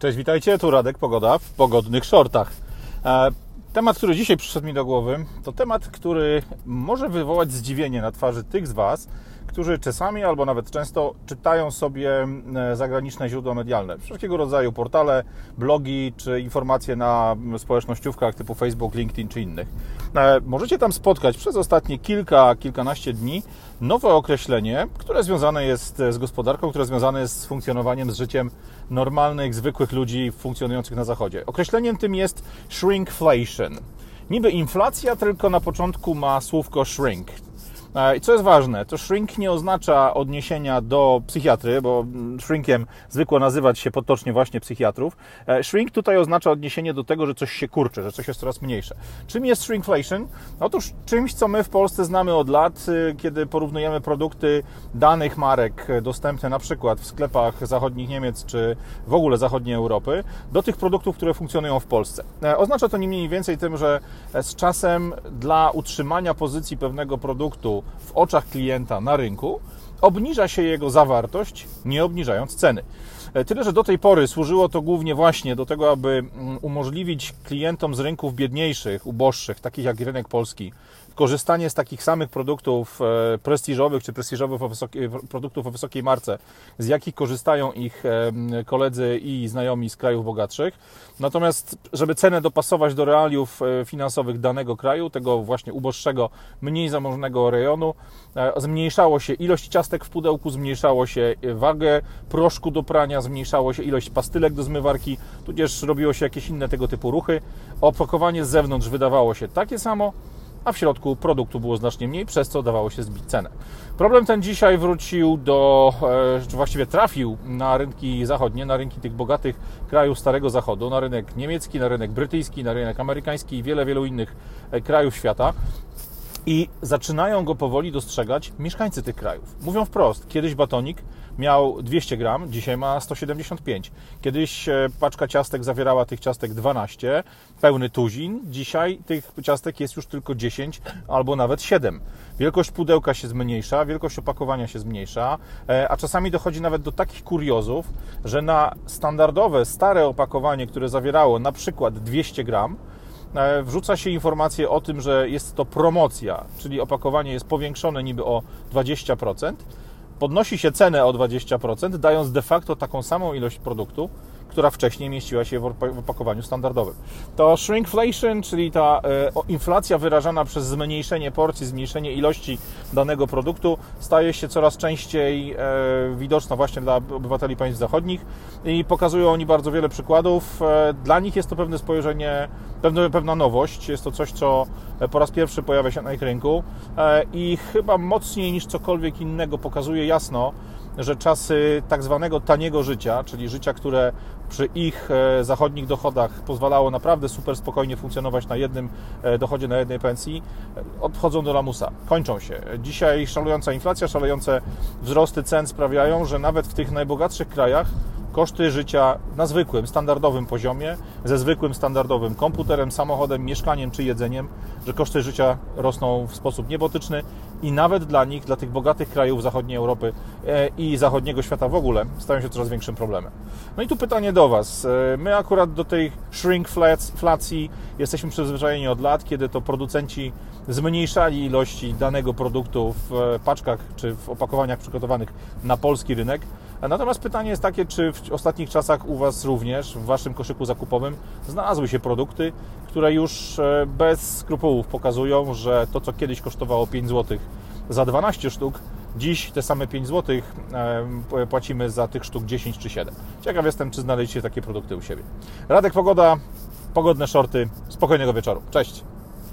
Cześć, witajcie, tu Radek Pogoda w pogodnych shortach. E, temat, który dzisiaj przyszedł mi do głowy, to temat, który może wywołać zdziwienie na twarzy tych z Was, którzy czasami albo nawet często czytają sobie e, zagraniczne źródła medialne, wszelkiego rodzaju portale, blogi czy informacje na społecznościówkach typu Facebook, LinkedIn czy innych. E, możecie tam spotkać przez ostatnie kilka, kilkanaście dni nowe określenie, które związane jest z gospodarką, które związane jest z funkcjonowaniem, z życiem normalnych, zwykłych ludzi funkcjonujących na Zachodzie. Określeniem tym jest shrinkflation. Niby inflacja, tylko na początku ma słówko shrink, E, I co jest ważne, to shrink nie oznacza odniesienia do psychiatry, bo mm, shrinkiem zwykło nazywać się potocznie właśnie psychiatrów. E, shrink tutaj oznacza odniesienie do tego, że coś się kurczy, że coś jest coraz mniejsze. Czym jest shrinkflation? Otóż czymś, co my w Polsce znamy od lat, y, kiedy porównujemy produkty danych marek dostępne na przykład w sklepach zachodnich Niemiec czy w ogóle zachodniej Europy, do tych produktów, które funkcjonują w Polsce. E, oznacza to nie mniej więcej tym, że z czasem dla utrzymania pozycji pewnego produktu w oczach klienta na rynku, obniża się jego zawartość, nie obniżając ceny. E, tyle, że do tej pory służyło to głównie właśnie do tego, aby mm, umożliwić klientom z rynków biedniejszych, uboższych, takich jak rynek polski, korzystanie z takich samych produktów e, prestiżowych czy prestiżowych o wysokiej, produktów o wysokiej marce, z jakich korzystają ich koledzy i znajomi z krajów bogatszych. Natomiast, żeby cenę dopasować do realiów e, finansowych danego kraju, tego właśnie uboższego, mniej zamożnego rejonu, e, zmniejszało się ilość ciastek w pudełku, zmniejszało się wagę proszku do prania, zmniejszało się ilość pastylek do zmywarki, tudzież robiło się jakieś inne tego typu ruchy. Opakowanie z zewnątrz wydawało się takie samo, a w środku produktu było znacznie mniej, przez co dawało się zbić cenę. Problem ten dzisiaj wrócił do, e, czy właściwie trafił na rynki zachodnie, na rynki tych bogatych krajów Starego Zachodu, na rynek niemiecki, na rynek brytyjski, na rynek amerykański i wiele, wielu innych e, krajów świata. I zaczynają go powoli dostrzegać mieszkańcy tych krajów. Mówią wprost, kiedyś batonik miał 200 gram, dzisiaj ma 175. Kiedyś e, paczka ciastek zawierała tych ciastek 12, pełny tuzin. Dzisiaj tych ciastek jest już tylko 10 albo nawet 7. Wielkość pudełka się zmniejsza, wielkość opakowania się zmniejsza, e, a czasami dochodzi nawet do takich kuriozów, że na standardowe, stare opakowanie, które zawierało na przykład 200 gram, wrzuca się informację o tym, że jest to promocja, czyli opakowanie jest powiększone niby o 20%, podnosi się cenę o 20%, dając de facto taką samą ilość produktu, która wcześniej mieściła się w opakowaniu standardowym. To shrinkflation, czyli ta e, inflacja wyrażana przez zmniejszenie porcji, zmniejszenie ilości danego produktu, staje się coraz częściej e, widoczna właśnie dla obywateli państw zachodnich i pokazują oni bardzo wiele przykładów. E, dla nich jest to pewne spojrzenie, pewna, pewna nowość, jest to coś, co po raz pierwszy pojawia się na ich rynku i chyba mocniej niż cokolwiek innego pokazuje jasno, że czasy tak zwanego taniego życia, czyli życia, które przy ich e, zachodnich dochodach pozwalało naprawdę super spokojnie funkcjonować na jednym e, dochodzie, na jednej pensji, odchodzą do lamusa, kończą się. Dzisiaj szalejąca inflacja, szalejące wzrosty cen sprawiają, że nawet w tych najbogatszych krajach koszty życia na zwykłym, standardowym poziomie, ze zwykłym, standardowym komputerem, samochodem, mieszkaniem czy jedzeniem, że koszty życia rosną w sposób niebotyczny i nawet dla nich, dla tych bogatych krajów zachodniej Europy e, i zachodniego świata w ogóle, stają się coraz większym problemem. No i tu pytanie do Was. E, my akurat do tej shrinkflacji jesteśmy przyzwyczajeni od lat, kiedy to producenci zmniejszali ilości danego produktu w paczkach czy w opakowaniach przygotowanych na polski rynek. Natomiast pytanie jest takie, czy w ostatnich czasach u Was również, w Waszym koszyku zakupowym, znalazły się produkty, które już e, bez skrupułów pokazują, że to, co kiedyś kosztowało 5 zł za 12 sztuk, dziś te same 5 zł e, płacimy za tych sztuk 10 czy 7. Ciekaw jestem, czy znaleźliście takie produkty u siebie. Radek Pogoda, pogodne shorty, spokojnego wieczoru. Cześć!